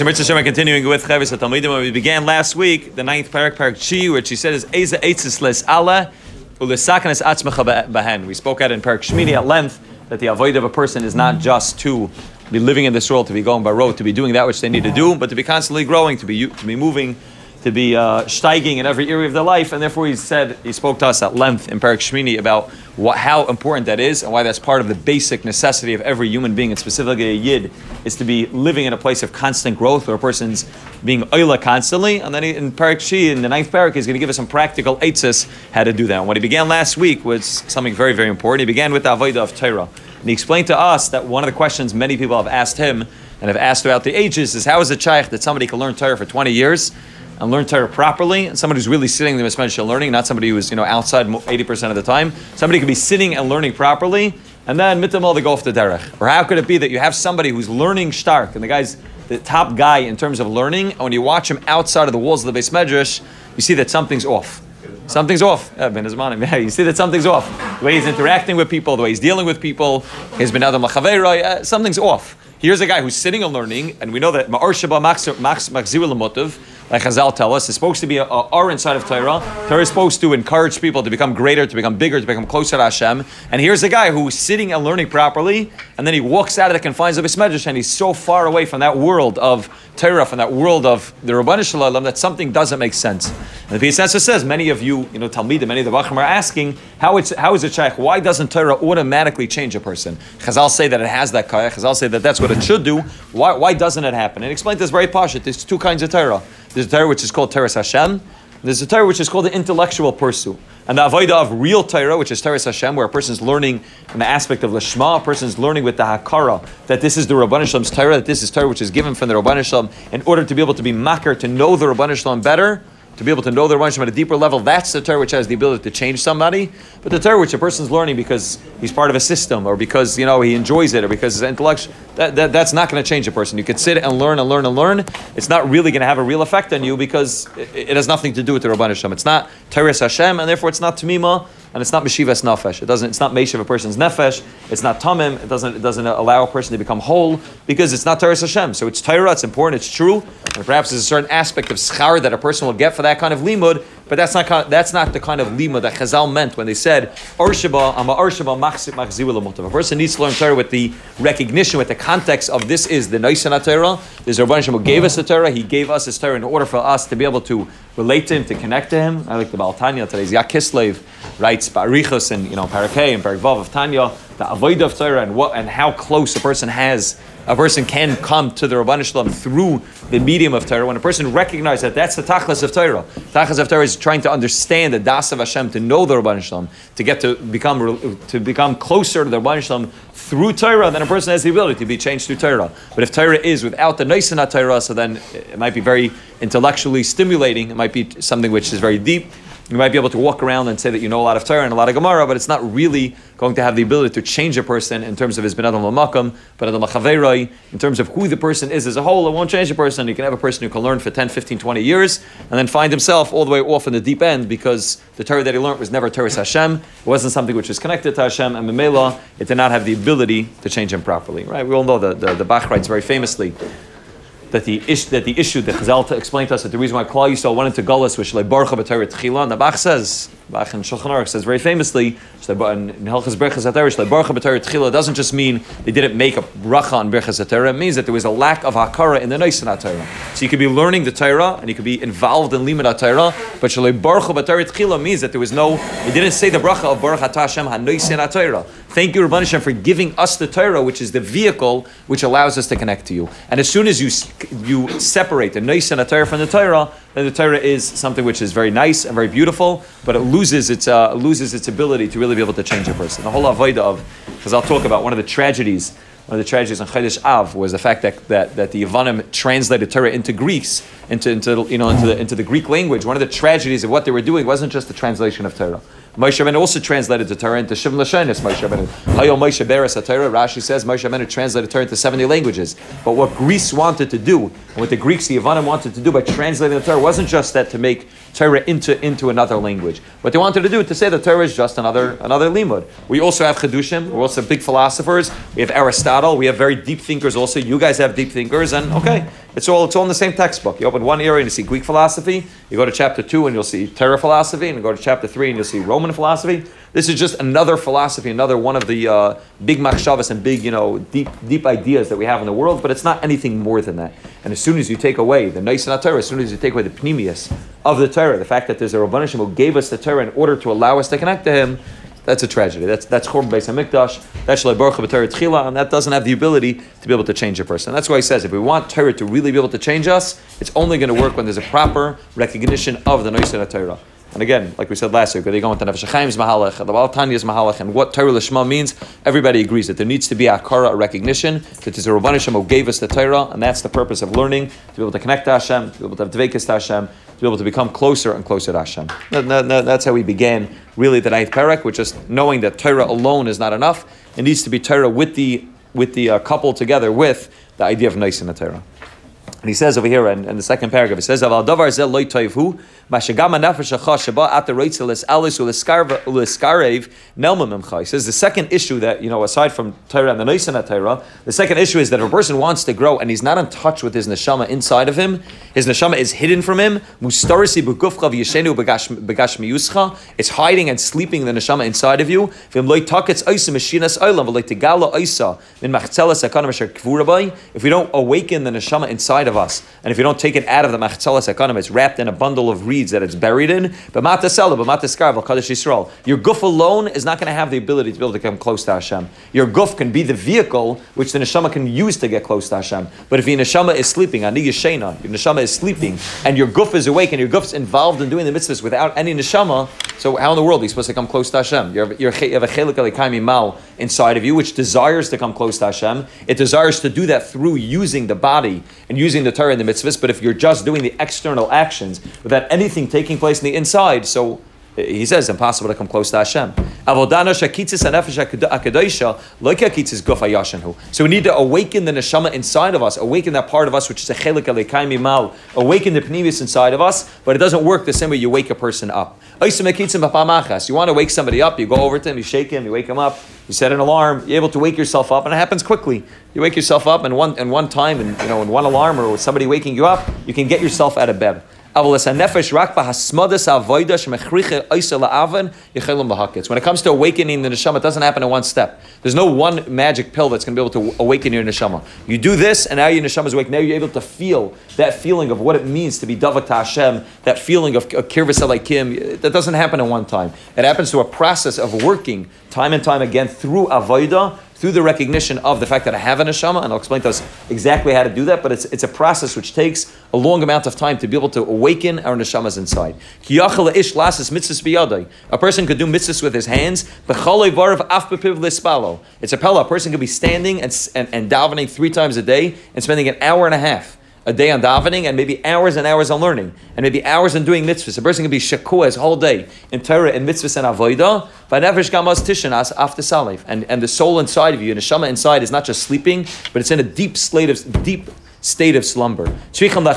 So Mitzvah Shem, continuing with Chavis Talmidim, we began last week, the ninth parak, parak Chi, which he said is Eza Eitzis Les Allah, Ulisakanis Atzmecha Bahen. We spoke at in parak Shmini at length that the avoid of a person is not just to be living in this world, to be going by road, to be doing that which they need to do, but to be constantly growing, to be to be moving, to be uh, steiging in every area of their life. And therefore, he said he spoke to us at length in Parak Shmini about what, how important that is and why that's part of the basic necessity of every human being, and specifically a yid, is to be living in a place of constant growth, where a person's being oila constantly. And then he, in Parak Shi, in the ninth parak, he's going to give us some practical eitzes how to do that. And what he began last week was something very, very important. He began with the avodah of Torah. And he explained to us that one of the questions many people have asked him and have asked throughout the ages is how is it shaykh that somebody can learn Torah for 20 years and learn Torah properly, and somebody who's really sitting in the Mismedishal learning, not somebody who's you know outside 80% of the time. Somebody could be sitting and learning properly, and then mitamol they go off the derech. Or how could it be that you have somebody who's learning stark, and the guy's the top guy in terms of learning, and when you watch him outside of the walls of the Beis Medrash, you see that something's off. Something's off. Yeah, you see that something's off. The way he's interacting with people, the way he's dealing with people, he's been adam uh, something's off. Here's a guy who's sitting and learning, and we know that Ma'or Shaba Machzir like Chazal tell us, is supposed to be a, a R inside of Torah. Torah is supposed to encourage people to become greater, to become bigger, to become closer to Hashem. And here's a guy who's sitting and learning properly, and then he walks out of the confines of his medrash, and he's so far away from that world of Torah, from that world of the Rabbanu Shalom, that something doesn't make sense. And the Piaseczna says, many of you, you know, Talmidim, many of the Bachim are asking, how, it's, how is it Shaykh? Why doesn't Torah automatically change a person? Chazal say that it has that kaya. Chazal say that that's what it should do. Why, why doesn't it happen? And explain this very pashut. There's two kinds of Torah. There's a Torah which is called Torah Hashem. There's a Torah which is called the intellectual pursuit. And the Avodah of real Torah, which is Torah Hashem, where a person is learning in the aspect of Lashma, a person is learning with the Hakara, that this is the Rabban Shalom's Torah, that this is Torah which is given from the Rabban Shalom, in order to be able to be makar, to know the Rabban Shalom better, to be able to know the Rabban at a deeper level, that's the Torah which has the ability to change somebody. But the Torah which a person's learning because he's part of a system, or because you know he enjoys it, or because his intellect, that, that, that's not going to change a person. You could sit and learn and learn and learn. It's not really going to have a real effect on you because it, it has nothing to do with the Rabban Hashem. It's not Torah Hashem, and therefore it's not Tamima, and it's not Meshivas Nafesh. It doesn't. It's not Meshiv a person's nefesh. It's not Tamim. It doesn't. It doesn't allow a person to become whole because it's not Torah Hashem. So it's Torah. It's important. It's true. And perhaps there's a certain aspect of schar that a person will get for that kind of limud. But that's not that's not the kind of lima that Chazal meant when they said Arshaba Ama Arshaba Machzib A person needs to learn Torah with the recognition, with the context of this is the Naisana Torah. A Rabban who gave us the Torah. He gave us his Torah in order for us to be able to relate to him, to connect to him. I like the Baal Tanya today's Yakislev writes Barichos and you know Parakeh and Parakvav of Tanya the avoid of Torah and what and how close a person has a person can come to the Rabban Shalom through the medium of Torah. When a person recognizes that that's the tachlis of Torah, tachlis of Torah is trying to understand the das of Hashem, to know the Rabban Shalom, to get to become to become closer to the Rabban Shalom through Torah. Then a person has the ability to be changed through Torah. But if Torah is without the Nisanat Torah, so then it might be very intellectually stimulating. It might be something which is very deep you might be able to walk around and say that you know a lot of Torah and a lot of Gemara, but it's not really going to have the ability to change a person in terms of his ben adam l'makam, ben adam l'chaverai, in terms of who the person is as a whole. It won't change a person. You can have a person who can learn for 10, 15, 20 years and then find himself all the way off in the deep end because the Torah that he learned was never Torah Hashem. It wasn't something which was connected to Hashem, and Memela, it did not have the ability to change him properly. Right? We all know the, the, the Bach writes very famously that the, ish, that the issue that Chazal explained to us that the reason why Klal Yisrael went into Gullus was Shalei Baruch Tchila, Bach says, Bach in Shulchan Aruch says very famously, in Hilchas Tchila doesn't just mean they didn't make a bracha on Berchas it means that there was a lack of Hakara in the Nisan HaTorah. So you could be learning the Torah, and you could be involved in Limud HaTorah, but Shalei B'Torah Tchila means that there was no, it didn't say the bracha of Baruch HaTah Hashem HaNisan HaTorah. Thank you, Rabban Hashem, for giving us the Torah, which is the vehicle which allows us to connect to you. And as soon as you you separate the nice and a Torah from the Torah, then the Torah is something which is very nice and very beautiful, but it loses its uh, loses its ability to really be able to change a person. The whole avodah of, because I'll talk about one of the tragedies. One of the tragedies on Chodesh Av was the fact that, that, that the Yavanim translated Torah into Greeks, into, into, you know, into, the, into the Greek language. One of the tragedies of what they were doing wasn't just the translation of Torah Moshe Rabbeinu also translated the Torah into Shivim Lashonis. Moshe Rabbeinu. Hayo Moshe Beres Torah. Rashi says Moshe Rabbeinu translated the Torah into seventy languages. But what Greece wanted to do, and what the Greeks, the Yavanim, wanted to do by translating the Torah, wasn't just that to make Torah into, into another language. What they wanted to do to say that Torah is just another another limud. We also have Chedushim. We're also big philosophers. We have Aristotle. We have very deep thinkers. Also, you guys have deep thinkers, and okay, it's all it's all in the same textbook. You open one area and you see Greek philosophy. You go to chapter two and you'll see Torah philosophy, and you go to chapter three and you'll see Roman philosophy. This is just another philosophy, another one of the uh, big machshavas and big, you know, deep deep ideas that we have in the world. But it's not anything more than that. And as soon as you take away the nice Torah, as soon as you take away the pneumius of the Torah, the fact that there's a Rabban Hashem who gave us the Torah in order to allow us to connect to Him, that's a tragedy. That's that's Chorban Beis Hamikdash. That's Shleiborcha B'Torah Tchila, and that doesn't have the ability to be able to change a person. That's why he says if we want Torah to really be able to change us, it's only going to work when there's a proper recognition of the Noisei Torah. And again, like we said last week, they go into Nefesh Chaim's Mahalach, the Baal Tanya's Mahalach, and what Torah Lishma means, everybody agrees that there needs to be a Akara, a recognition, that there's a Rabban Hashem who gave us the Torah, and that's the purpose of learning, to be able to connect to Hashem, to be able to have Dvekas to Hashem, to be able to become closer and closer to Hashem. That- that- that- that's how we began, really, the ninth parak, which is knowing that Torah alone is not enough. It needs to be Torah with the, with the uh, couple together with the idea of nice in the Torah. And he says over here in, in the second paragraph, he says, "Aval davar zeh loy sheba at the alis uleskarev nelma memcha." He says the second issue that you know, aside from Torah and the Nisan Torah, the second issue is that if a person wants to grow and he's not in touch with his neshama inside of him, his neshama is hidden from him. Mustarisi begufcha v'yeshenu begash begash miyuscha. It's hiding and sleeping the neshama inside of you. If we don't awaken the neshama inside of us, and if you don't take it out of the machzelas akana, it's wrapped in a bundle of reeds that it's buried in. But matasela, but mataskar v'kadosh Yisrael. Your guf alone is not going to have the ability to be able to come close to Hashem. Your guf can be the vehicle which the neshama can use to get close to Hashem. But if your neshama is sleeping, ani yeshena, your neshama is sleeping, and your guf is awake, and your guf's involved in doing the mitzvahs without any neshama, so how in the world are you supposed to come close to Hashem? You have a chelik alikaimi mal inside of you, which desires to come close to Hashem. It desires to do that through using the body and using the Torah and the mitzvahs. But if you're just doing the external actions without anything taking place in the inside, so eh, he says impossible to come close to Hashem. So we need to awaken the neshama inside of us, awaken that part of us which is a chelik mal, awaken the pneumius inside of us. But it doesn't work the same way you wake a person up. You want to wake somebody up, you go over to him, you shake him, you wake him up, you set an alarm, you're able to wake yourself up, and it happens quickly. You wake yourself up, and one and one time, and you know, in one alarm or with somebody waking you up, you can get yourself out of bed. When it comes to awakening the neshama, it doesn't happen in one step. There's no one magic pill that's going to be able to awaken your neshama. You do this, and now your neshama is awake. Now you're able to feel that feeling of what it means to be davak to Hashem, that feeling of kirvas alaykim. That doesn't happen in one time. It happens through a process of working time and time again through avodah, through the recognition of the fact that I have a neshama, and I'll explain to us exactly how to do that, but it's, it's a process which takes a long amount of time to be able to awaken our neshamas inside. A person could do mitzvahs with his hands. It's a pella. A person could be standing and, and, and davening three times a day and spending an hour and a half a day on davening and maybe hours and hours on learning and maybe hours on doing mitzvahs. A person can be shakua his whole day in Torah and mitzvahs and avodah. V'nefesh gamas tishan as after salif. And the soul inside of you, the neshama inside, is not just sleeping, but it's in a deep state of deep state of slumber. She gala.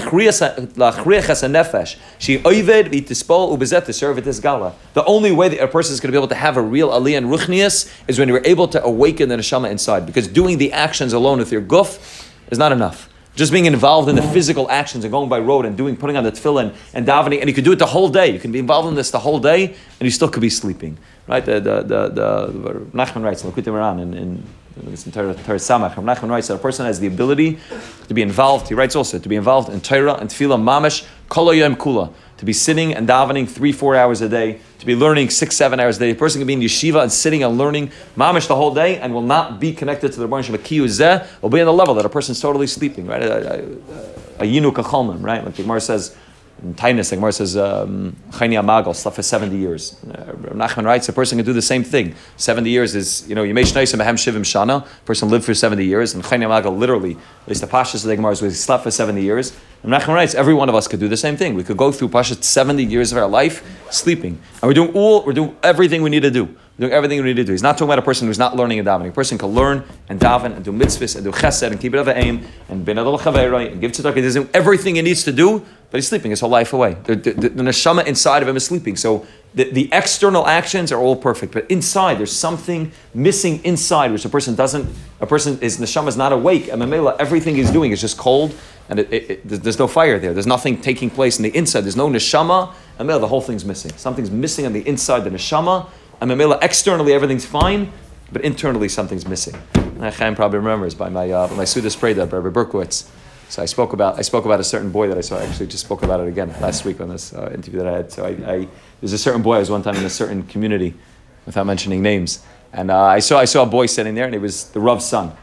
The only way that a person is going to be able to have a real aliyah and ruchnias is when you're able to awaken the neshama inside. Because doing the actions alone with your guf is not enough. Just being involved in the physical actions and going by road and doing, putting on the tefillin and davening, and you could do it the whole day. You can be involved in this the whole day, and you still could be sleeping, right? The the the, the Nachman writes, Likutei Moharan, in, in it's in Torah Samach. Nachman writes that a person has the ability to be involved. He writes also to be involved in Torah and Tefillah Mamish Kol Kula, to be sitting and davening three, four hours a day, to be learning six, seven hours a day. A person can be in yeshiva and sitting and learning Mamish the whole day and will not be connected to the Shem Zeh, will be on the level that a person's totally sleeping, right? A, yinuk a right? Like the Gemara says, In Tainus, the Gemara says, um, Amagal slept for 70 years. Uh, Nachman writes, a person can do the same thing. 70 years is, you know, you may Shnaisa Mehem Shivim Shana, a person lived for 70 years, and Chayni Amagal literally, at least the Pashas of the Gemara is, slept for 70 years. And Nachman writes, every one of us could do the same thing. We could go through Pashas 70 years of our life sleeping. And we're doing all, we're doing everything we need to do. Doing everything we need to do. He's not talking about a person who's not learning and davening. A person can learn and daven and do mitzvahs and do chesed and keep it of aim and bin adol and give tzedakah. He does everything he needs to do, but he's sleeping his whole life away. The, the, the, the neshama inside of him is sleeping. So the, the external actions are all perfect, but inside there's something missing inside, which a person doesn't. A person is neshama is not awake, and mamela everything he's doing is just cold, and it, it, it, there's no fire there. There's nothing taking place in the inside. There's no neshama, and the whole thing's missing. Something's missing on the inside, the neshama, and mamela externally everything's fine, but internally something's missing. And Chaim probably remembers by my uh, by my Suda Spreda, by Rabbi Berkowitz. So I spoke about I spoke about a certain boy that I saw. I actually just spoke about it again last week on this uh, interview that I had. So I, I, there's a certain boy I was one time in a certain community, without mentioning names, and uh, I saw I saw a boy sitting there, and he was the Rav's son.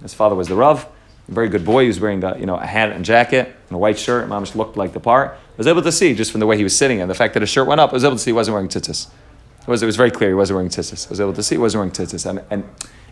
His father was the Rav, a very good boy. He was wearing a, you know a hat and jacket and a white shirt. Just looked like the part. I was able to see just from the way he was sitting and the fact that his shirt went up. I was able to see he wasn't wearing tzitzis. It was, it was very clear he wasn't wearing tzitzis. I was able to see he wasn't wearing tzitzis, and, and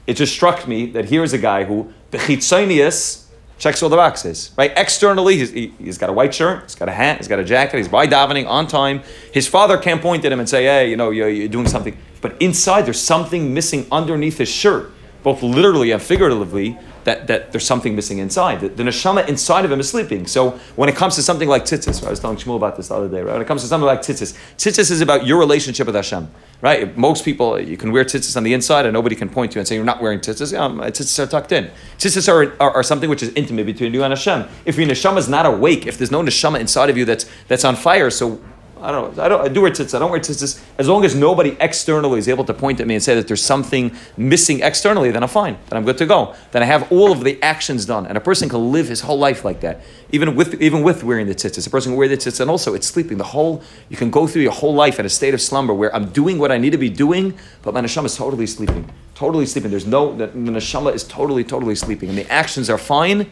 it just struck me that here is a guy who the chitzonius checks all the boxes, right? Externally, he's, he, has got a white shirt, he's got a hat, he's got a jacket, he's by davening on time. His father can't point at him and say, hey, you know, you're, you're doing something. But inside, there's something missing underneath his shirt, both literally and figuratively, that, that there's something missing inside. The, the neshama inside of him is sleeping. So when it comes to something like tzitzis, I was telling Shmuel about this the other day, right? When it comes to something like tzitzis, tzitzis is about your relationship with Hashem, right? Most people, you can wear tzitzis on the inside and nobody can point to you and say you're not wearing tzitzis. Yeah, my tzitzis are tucked in. Tzitzis are, are, are, something which is intimate between you and Hashem. If your neshama is not awake, if there's no neshama inside of you that's, that's on fire, so I don't know. I don't. I do wear tzitzis. I don't wear tzitzis. As long as nobody externally is able to point at me and say that there's something missing externally, then I'm fine. Then I'm good to go. Then I have all of the actions done, and a person can live his whole life like that, even with even with wearing the tzitzis. A person can wear the tzitzis, and also it's sleeping. The whole you can go through your whole life in a state of slumber where I'm doing what I need to be doing, but my neshama is totally sleeping, totally sleeping. There's no the, the neshama is totally totally sleeping, and the actions are fine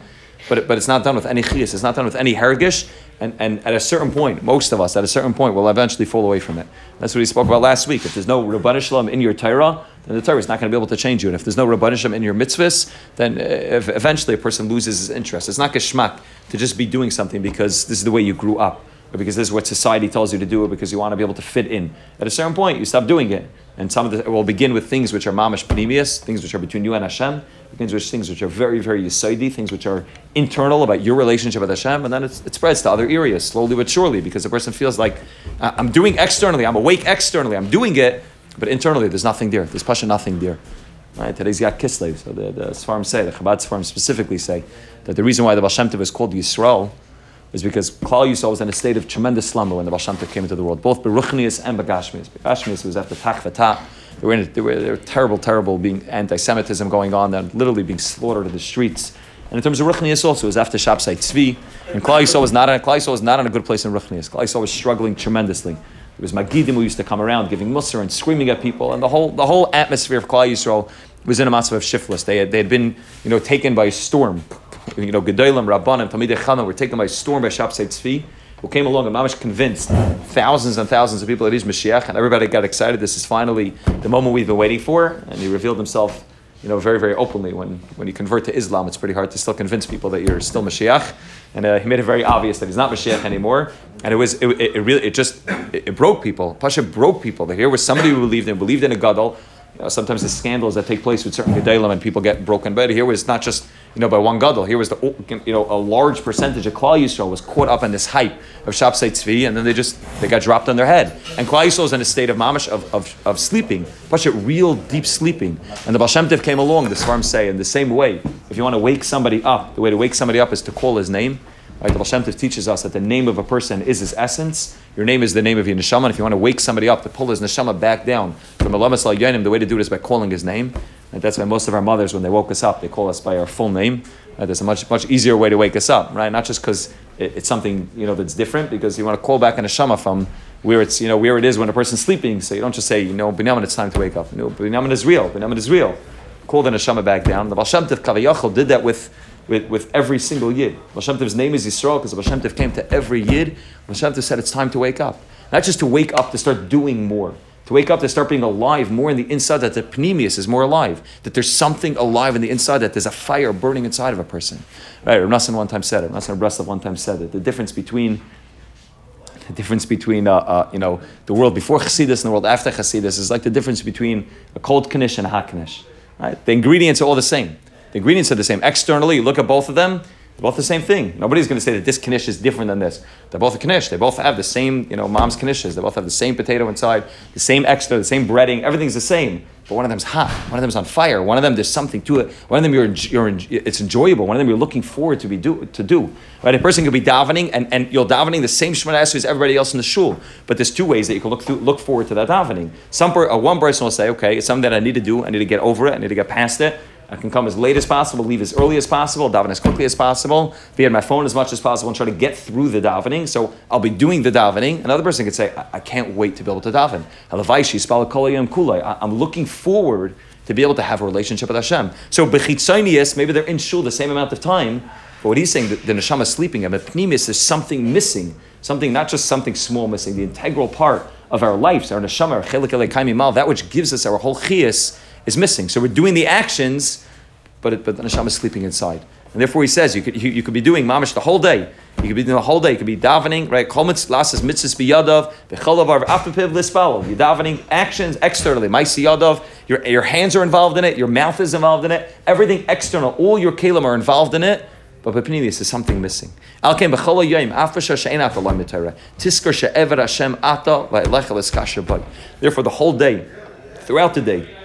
but, it, but it's not done with any chiyas, it's not done with any hergish, and, and at a certain point, most of us, at a certain point, will eventually fall away from it. That's what he spoke about last week. If there's no Rabban Shalom in your Torah, then the Torah is not going to be able to change you. And if there's no Rabban Shalom in your mitzvahs, then uh, eventually a person loses his interest. It's not geschmack to just be doing something because this is the way you grew up, or because this is what society tells you to do, or because you want to be able to fit in. At a certain point, you stop doing it. And some of the, will begin with things which are mamish panemius, things which are between you and Hashem, things which, things which are very, very yisaidi, things which are internal about your relationship with Hashem, and then it spreads to other areas, slowly but surely, because the person feels like, I'm doing externally, I'm awake externally, I'm doing it, but internally there's nothing there. There's pasha nothing there. Right? Today's Yad Kislev, so the, the Sfarim say, the Chabad Sfarim specifically say, that the reason why the Baal is called Yisrael is because Klal Yisrael was in a state of tremendous slumber when the Baal came into the world, both Beruchnius and Begashmius. Begashmius was after Tach V'Tat. There were, there, were, there were terrible, terrible being anti-Semitism going on, and literally being slaughtered in the streets. And in terms of Ruchnius also, it was after Shabsai Tzvi. And Yisrael was not, was not in a good place in Ruchnius. Klal Yisrael was struggling tremendously. There was Magidim who used to come around giving Musar and screaming at people, and the whole, the whole atmosphere of Klal Yisrael was in a massive of shiftless. They had, they had been, you know, taken by a storm you know, Gedolim, Rabbanim, Talmidei Chama were taken by storm by Shabsai Tzvi, who came along and Mamish convinced thousands and thousands of people that he's Mashiach, and everybody got excited. This is finally the moment we've been waiting for, and he revealed himself, you know, very, very openly. When, when you convert to Islam, it's pretty hard to still convince people that you're still Mashiach, and uh, he made it very obvious that he's not Mashiach anymore. And it was, it, it, it really, it just, it, it, broke people. Pasha broke people. That here was somebody who believed in, believed in a gadol. You know, sometimes the scandals that take place with certain gedalim and people get broken. But here was not just you know, by one gadol. Here was the, you know, a large percentage of Klal Yisrael was caught up in this hype of Shabsai Tzvi, and then they just, they got dropped on their head. And Klal Yisrael is in a state of mamash, of, of, of sleeping, but real deep sleeping. And the Baal Tov came along, the Svarim say, in the same way, if you want to wake somebody up, the way to wake somebody up is to call his name. Right? The Baal Shem teaches us that the name of a person is his essence. Your name is the name of your neshama. And if you want to wake somebody up, to pull his neshama back down from a lamas yonim, the way to do it is by calling his name. That's why most of our mothers, when they woke us up, they call us by our full name. Uh, there's a much much easier way to wake us up, right? Not just because it, it's something you know that's different, because you want to call back an a shama from where it's you know where it is when a person's sleeping. So you don't just say you know binyamin, it's time to wake up. You know, is real. Binyamin is real. Call the neshama back down. The Baal Tov Kavayachol did that with with, with every single Yid. Baal name is Yisrael because Baal came to every Yid. Baal said it's time to wake up. Not just to wake up to start doing more, to wake up to start being alive more in the inside, that the pneumius is more alive, that there's something alive in the inside, that there's a fire burning inside of a person. Right, Rav Nassan one time said it, Nassan Breslov one time said it, the difference between the difference between uh, uh, you know the world before Chassidus and the world after Chassidus is like the difference between a cold knish and a hot knish. Right? The ingredients are all the same. The ingredients are the same. Externally, you look at both of them, they're both the same thing. Nobody's going to say that this knish is different than this. They're both a knish. They both have the same, you know, mom's knishes. They both have the same potato inside, the same extra, the same breading. Everything's the same. But one of them's hot. One of them's on fire. One of them there's something to it. One of them you're, you're it's enjoyable. One of them you're looking forward to be do to do. Right? A person could be davening and, and you're davening the same Shemona as everybody else in the shul. But there's two ways that you can look through, look forward to that davening. Some uh, one person will say, okay, it's something that I need to do. I need to get over it. I need to get past it. I can come as late as possible, leave as early as possible, daven as quickly as possible, be on my phone as much as possible, and try to get through the davening. So I'll be doing the davening. Another person could say, I, I can't wait to be able to daven. I'm looking forward to be able to have a relationship with Hashem. So bechitzonius, maybe they're in shul the same amount of time, but what he's saying, the, the neshama is sleeping, and pnimis, there's something missing, something, not just something small missing, the integral part of our lives, our neshama, our chelik that which gives us our whole chias, is missing. So we're doing the actions, but, it, but the neshama is sleeping inside. And therefore, he says you could, you, you could be doing mamish the whole day. You could be doing the whole day. You could be davening, right? Kol lasses mitzvahs biyadav, b'cholavar afapiv lispalo. You're davening actions externally. Maisi. Your, your hands are involved in it. Your mouth is involved in it. Everything external. All your kalim are involved in it. But b'pnimius is something missing. Alkem b'chol yoyim afasha she'en ata lo Tiskar she'ever Hashem ata va'elecha l'skasher Therefore, the whole day, throughout the day,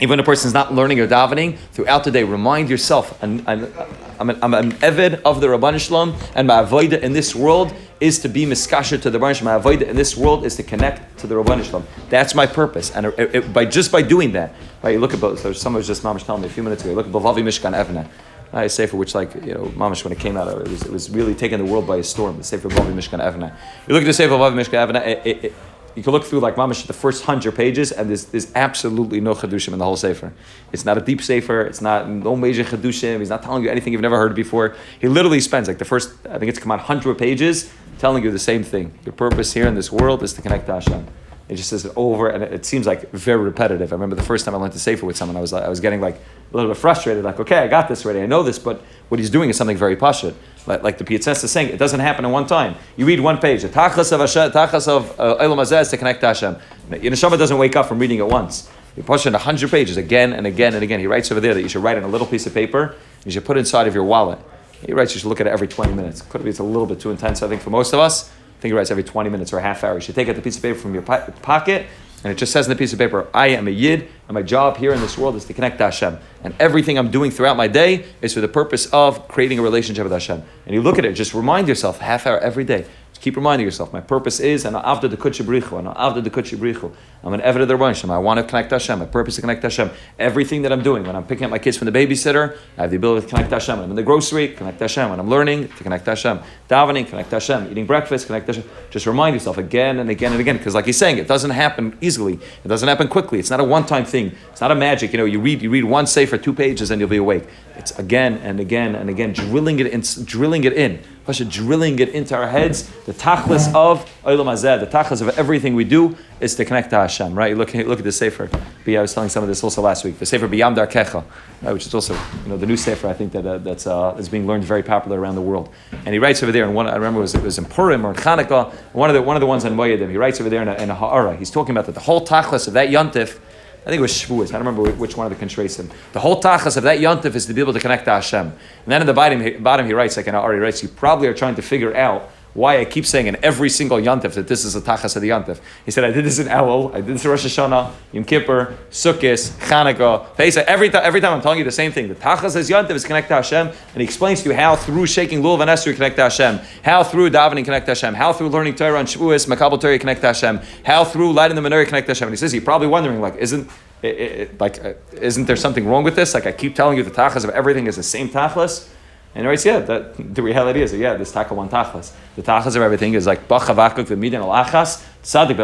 even when a person is not learning or davening, throughout the day, remind yourself, I'm, I'm, I'm, an, I'm Eved of the Rabban Shalom, and my avoida in this world is to be miskasher to the Rabban. My avoida in this world is to connect to the Rabban Shalom. That's my purpose. And it, it, by just by doing that, right, you look at both, so someone was just mamish telling me a few minutes ago, look at Bilvavi Mishkan Evneh. I say for which, like, you know, Mamish, when it came out, it was, it was really taking the world by a storm. The Sefer Bilvavi Mishkan Evneh. You look at the Sefer Bilvavi Mishkan Evneh, it, it, you can look through like mamish the first hundred pages, and there's, there's absolutely no chedushim in the whole sefer. It's not a deep sefer. It's not no major chedushim. He's not telling you anything you've never heard before. He literally spends like the first, I think it's come out hundred pages, telling you the same thing. Your purpose here in this world is to connect to Hashem. It just says it over, and it, seems like very repetitive. I remember the first time I went to Sefer with someone, I was I was getting like a little bit frustrated. Like, okay, I got this already, I know this, but what he's doing is something very pashut. Like, the Pietzest is saying, it doesn't happen in one time. You read one page, the tachas of Hashem, tachas of uh, Elam to connect to Hashem. Your neshama doesn't wake up from reading it once. You push it 100 pages again and again and again. He writes over there that you should write on a little piece of paper. You should put it inside of your wallet. He writes you should look at it every 20 minutes. Could be it's a little bit too intense, I think, for most of us. I think he writes every 20 minutes or a half hour. You should take out the piece of paper from your pocket and it just says in the piece of paper, I am a Yid, and my job here in this world is to connect to Hashem. And everything I'm doing throughout my day is for the purpose of creating a relationship with Hashem. And you look at it, just remind yourself, half hour every day, keep reminding yourself, my purpose is, and after the kutshibrichu, and after the kutshibrichu, I'm an Eved of I want to connect Hashem. My purpose to connect Hashem. Everything that I'm doing, when I'm picking up my kids from the babysitter, I have the ability to connect Hashem. When I'm in the grocery, connect Hashem. When I'm learning, to connect Hashem. Davening, connect Hashem. Eating breakfast, connect Hashem. Just remind yourself again and again and again, because like he's saying, it doesn't happen easily. It doesn't happen quickly. It's not a one-time thing. It's not a magic. You know, you read you read one sefer, two pages, and you'll be awake. It's again and again and again, drilling it in, drilling it in. Pasha drilling it into our heads. The tachlis of Olam Hazeh, the tachlis of everything we do is to connect to Hashem, right? Look, look at the Sefer. I was telling some of this also last week. The Sefer Biyam Darkecha, right, which is also you know, the new Sefer, I think, that uh, that's, uh, is being learned very popular around the world. And he writes over there, and one, I remember it was, it was in Purim or in Chanukah, one of the, one of the ones on Moedim, he writes over there in a, in a Ha'ara, he's talking about that the whole tachlis of that Yontif, I think it was Shavuos. I don't remember which one of the him. The whole tachas of that yontif is to be able to connect to Hashem. And then in the bottom, bottom he writes, like an Ari writes, you probably are trying to figure out why I keep saying in every single Yantif that this is a Tachas of the Yantif. He said, I did this in Elul, I did this in Rosh Hashanah, Yom Kippur, Sukkot, Chanukah, Pesach. Every, th- every time I'm telling you the same thing. The Tachas is Yantif is connect to Hashem, and he explains to you how through shaking Lulav and Esther connect to Hashem, how through davening connect to Hashem, how through learning Torah and Shavuos, Makabal Torah connect to Hashem, how through lighting the menorah connect to Hashem. And he says, you're probably wondering, like, isn't it, it, like, uh, isn't there something wrong with this? Like, I keep telling you the Tachas of everything is the same Tachas. And he writes, yeah, that, the reality is, yeah, this taka one tachas. The tachas of everything is like bachavakuk v'midin al achas tzadik.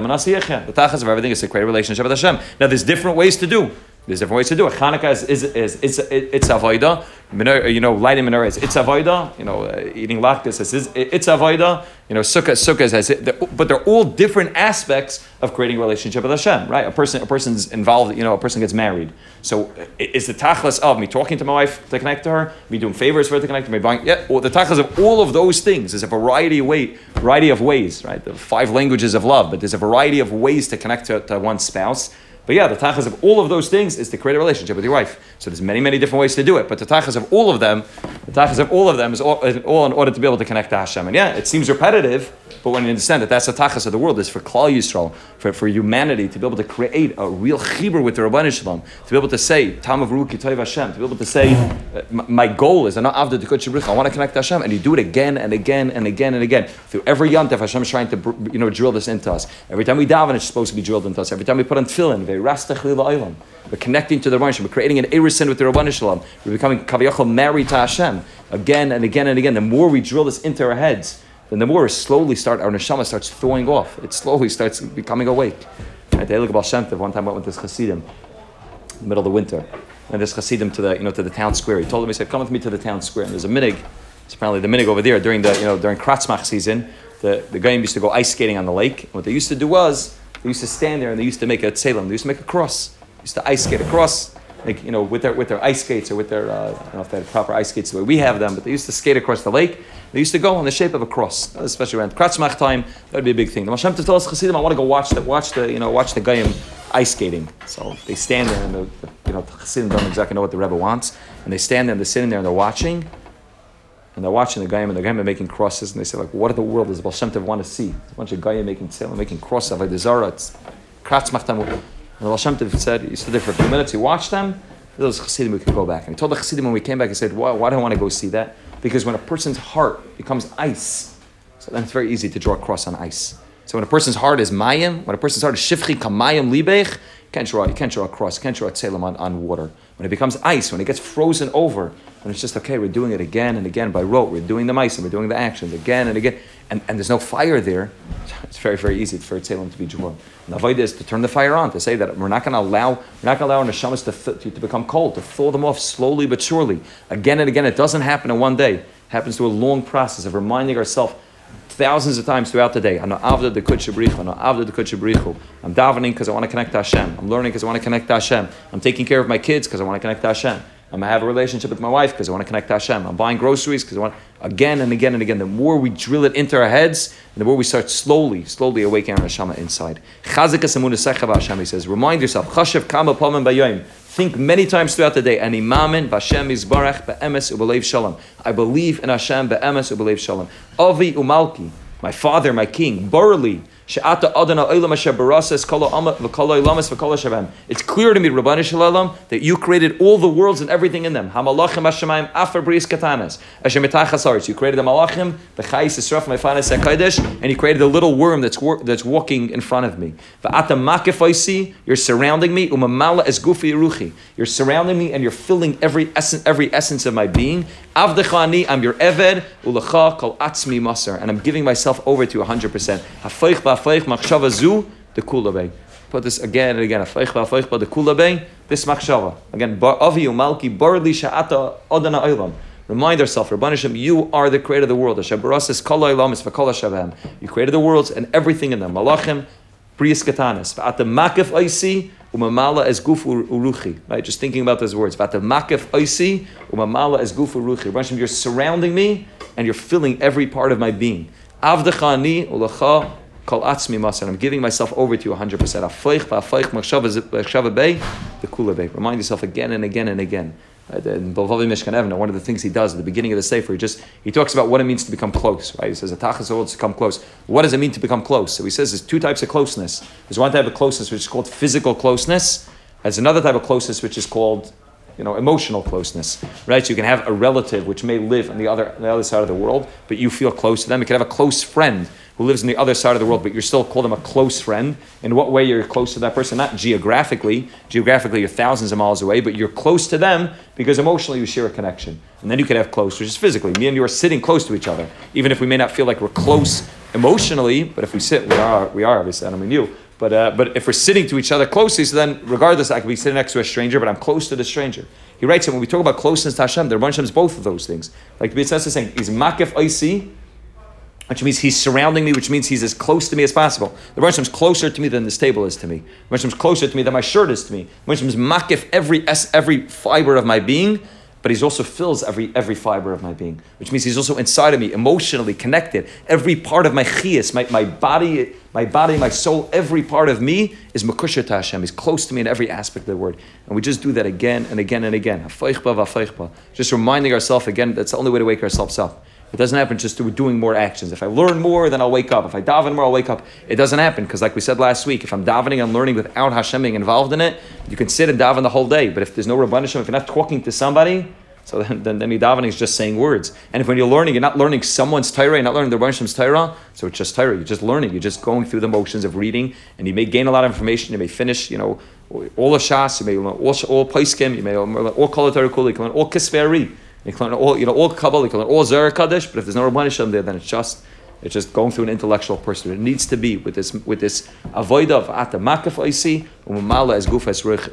The tachas of everything is a relationship with Hashem. Now, there's different ways to do. There's different ways to do it. Hanukkah is is is it's it's avoida. You know, lighting menorah is it's avoida. You know, uh, eating latkes is it's avoida. You know, sukkah sukkah says it, but they're all different aspects of creating a relationship with Hashem. Right? A person a person's involved. You know, a person gets married. So is the tachlis of me talking to my wife to connect to her, me doing favors for her to connect to me, buying yeah. Well, the tachlis of all of those things is a variety of way variety of ways. Right? The five languages of love, but there's a variety of ways to connect to, to one's spouse. But yeah, the tachas of all of those things is to create a relationship with your wife. So there's many, many different ways to do it. But the tachas of all of them, the tachas of all of them is all, is all, in order to be able to connect to Hashem. And yeah, it seems repetitive, but when you understand that that's the tachas of the world, is for Klal Yisrael, for, for humanity to be able to create a real chibur with the Rabban Shalom, to be able to say, Tam of Ruki Toiv Hashem, to be able to say, uh, my goal is, not avdu to kutchibrich, I want to connect to Hashem, and you do it again and again and again and again. Through every yontif, Hashem is trying to you know, drill this into us. Every time we daven, it's supposed to be drilled into us. Every time we put on tefillin, we're connecting to the Rabban We're creating an erisin with the Rabban Shalom. We're becoming kaviyachol married to Hashem again and again and again. The more we drill this into our heads, then the more slowly start our neshama starts throwing off. It slowly starts becoming awake. About Shem One time I went with this Hasidim, in the middle of the winter, and this Hasidim to the you know to the town square. He told him he said, "Come with me to the town square." And there's a minig. It's apparently the minig over there during the you know during Kratzmach season. The the guy used to go ice skating on the lake. And what they used to do was they used to stand there and they used to make a tzelem. They used to make a cross. They used to ice skate across, like, you know, with their, with their ice skates or with their, uh, I don't know if they had proper ice skates the way we have them, but they used to skate across the lake. They used to go in the shape of a cross, especially around Kratzmach time. That would be a big thing. The Mashem to tell us Chassidim, I want to go watch the, watch the, you know, watch the Goyim ice skating. So they stand there and the, the you know, the Chassidim don't exactly know what the Rebbe wants. And they stand there and they're sitting there and they're watching and they're watching the Goyim and the Goyim are making crosses, and they say, like, what in the world does Baal Shem Tov want to see? It's a bunch of Goyim making tefillin, making crosses, of the Zara, it's Kratz Machtam. And Shem Tov said, he stood there for a few minutes, he watched them, those Chassidim, we could go back. And he told the Chassidim when we came back, he said, why, why do I want to go see that? Because when a person's heart becomes ice, so then it's very easy to draw a cross on ice. So when a person's heart is mayim, when a person's heart is shifchi kamayim libech, you can't draw, you can't draw a cross, you can't draw a tzelem on, on water. When it becomes ice, when it gets frozen over, and it's just okay, we're doing it again and again by rote. We're doing the mice and we're doing the actions again and again. And, and there's no fire there. It's very, very easy for Tzelem to be drawn. And the avoid is to turn the fire on, to say that we're not going to allow, we're not going to allow our neshamas to, to, to become cold, to thaw them off slowly but surely. Again and again. It doesn't happen in one day. It happens through a long process of reminding ourselves thousands of times throughout the day. I'm avda the kutshabrichu. I'm avda the kutshabrichu. I'm davening because I want to connect to Hashem. I'm learning because I want to connect to Hashem. I'm taking care of my kids because I want to connect to Hashem. I'm gonna have a relationship with my wife because I want to connect to Hashem. I'm buying groceries because I want again and again and again. The more we drill it into our heads, the more we start slowly, slowly awakening our Hashem inside. Hashem, he says, remind yourself. Think many times throughout the day. Ani mamen v'Hashem izbarach be'emes u'belev shalom. I believe in Hashem be'emes u'belev shalom. Avi umalki, my father, my king. Barley. It's clear to me, Rabban Shalom, that you created all the worlds and everything in them. Hamalachim Hashemayim Afar Bris Katanas. Hashem You created the Malachim, the Chayis Yisraf Mefanes Hakadosh, and you created a little worm that's that's walking in front of me. Va'ata Makifaisi, you're surrounding me. Umamala es Gufi Ruchi. You're surrounding me and you're filling every essence, every essence of my being. Avdechani, I'm your Eved. Ulacha Kol Atzmi Masar, and I'm giving myself over to you 100%. Afeich machshava zu the kulabe. Put this again and again. Afeich ba'afeich ba the kulabe. This machshava again. Avi umalki barli sha'ata odana olam. Remind ourselves, Rabbanishim, you are the creator of the world. Hashem barasis kol olam is v'kol hashavem. You created the worlds and everything in them. Malachim, brias katanis. V'at the makif oisi umamala as guf uruchi. Right, just thinking about those words. V'at the makif oisi umamala as guf uruchi. Rabbanishim, you're surrounding me and you're filling every part of my being. Avdechani ulacha kol atzmi masar. I'm giving myself over to you 100%. Afoich va'afoich machshava bay, the kula bay. Remind yourself again and again and again. Uh, In Bilvavi Mishkan Evneh, one of the things he does at the beginning of the Sefer, he just he talks about what it means to become close. Right? He says, "Atachas to come close." What does it mean to become close? So he says there's two types of closeness. There's one type of closeness which is called physical closeness. There's another type of closeness which is called you know, emotional closeness, right? So you can have a relative which may live on the other, on the other side of the world, but you feel close to them. You can have a close friend who lives on the other side of the world, but you're still call them a close friend. In what way you're close to that person? Not geographically. Geographically, you're thousands of miles away, but you're close to them because emotionally you share a connection. And then you can have close, which is physically. Me and you are sitting close to each other, even if we may not feel like we're close emotionally. But if we sit, we are. We are obviously. I don't mean you But, uh, but if we're sitting to each other closely, so then regardless, I could be sitting next to a stranger, but I'm close to the stranger. He writes that when we talk about closeness to Hashem, the Rebbe Hashem is both of those things. Like the B'Yitzhak is saying, he's makif oisi, which means he's surrounding me, which means he's as close to me as possible. The is closer to me than this table is to me. The is closer to me than my shirt is to me. The is makif every, every fiber of my being, but he's also fills every every fiber of my being, which means he's also inside of me, emotionally connected. Every part of my chias, my, my body, my body, my soul, every part of me is makusha Hashem. He's close to me in every aspect of the word. And we just do that again and again and again. Just reminding ourselves again, that's the only way to wake ourselves up. It doesn't happen just through doing more actions. If I learn more, then I'll wake up. If I daven more, I'll wake up. It doesn't happen because, like we said last week, if I'm davening and learning without Hashem being involved in it, you can sit and daven the whole day. But if there's no Rabban Hashem, if you're not talking to somebody, so then, then, then davening is just saying words. And if when you're learning, you're not learning someone's Torah, you're not learning the Rabban Hashem's Torah, so it's just Torah. You're just learning. You're just going through the motions of reading, and you may gain a lot of information. You may finish, you know, all the Shas. You may learn all, all Paiskim. You may learn all Kol. You can learn all Kisvei you can learn all, you know, all Kabbalah, you can learn all Kaddish, but if there's no Rabban Hashem there, then it's just it's just going through an intellectual person. It needs to be with this with this avoid of ata I oisi umala as guf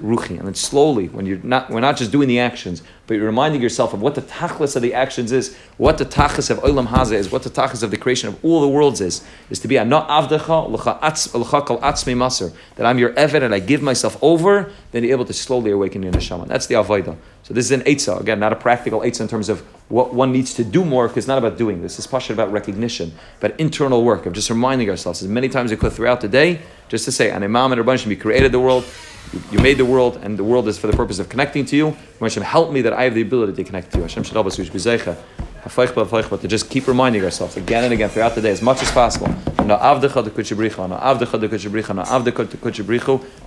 ruchi, and then slowly when you're not we're not just doing the actions, but you're reminding yourself of what the tachlis of the actions is, what the tachlis of olam haza is, what the tachlis of the creation of all the worlds is, is to be a not avdecha l'cha kol atzmi maser that I'm your eved and I give myself over, then you're able to slowly awaken your neshama. That's the avodah. So this is an eitzah again, not a practical eitzah in terms of what one needs to do more, because it's not about doing this. It's passionate about recognition, about internal work of just reminding ourselves as many times we could throughout the day, just to say, "An imam and a Rabban you created the world." You made the world, and the world is for the purpose of connecting to you. Hashem, help me that I have the ability to connect to you. Hashem should help us to just keep reminding ourselves again and again throughout the day as much as possible.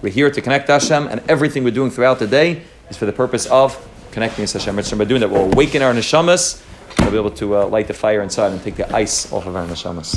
We're here to connect Hashem, and everything we're doing throughout the day is for the purpose of connecting us to Hashem. By doing that, we'll awaken our neshamas. We'll be able to uh, light the fire inside and take the ice off of our neshamas.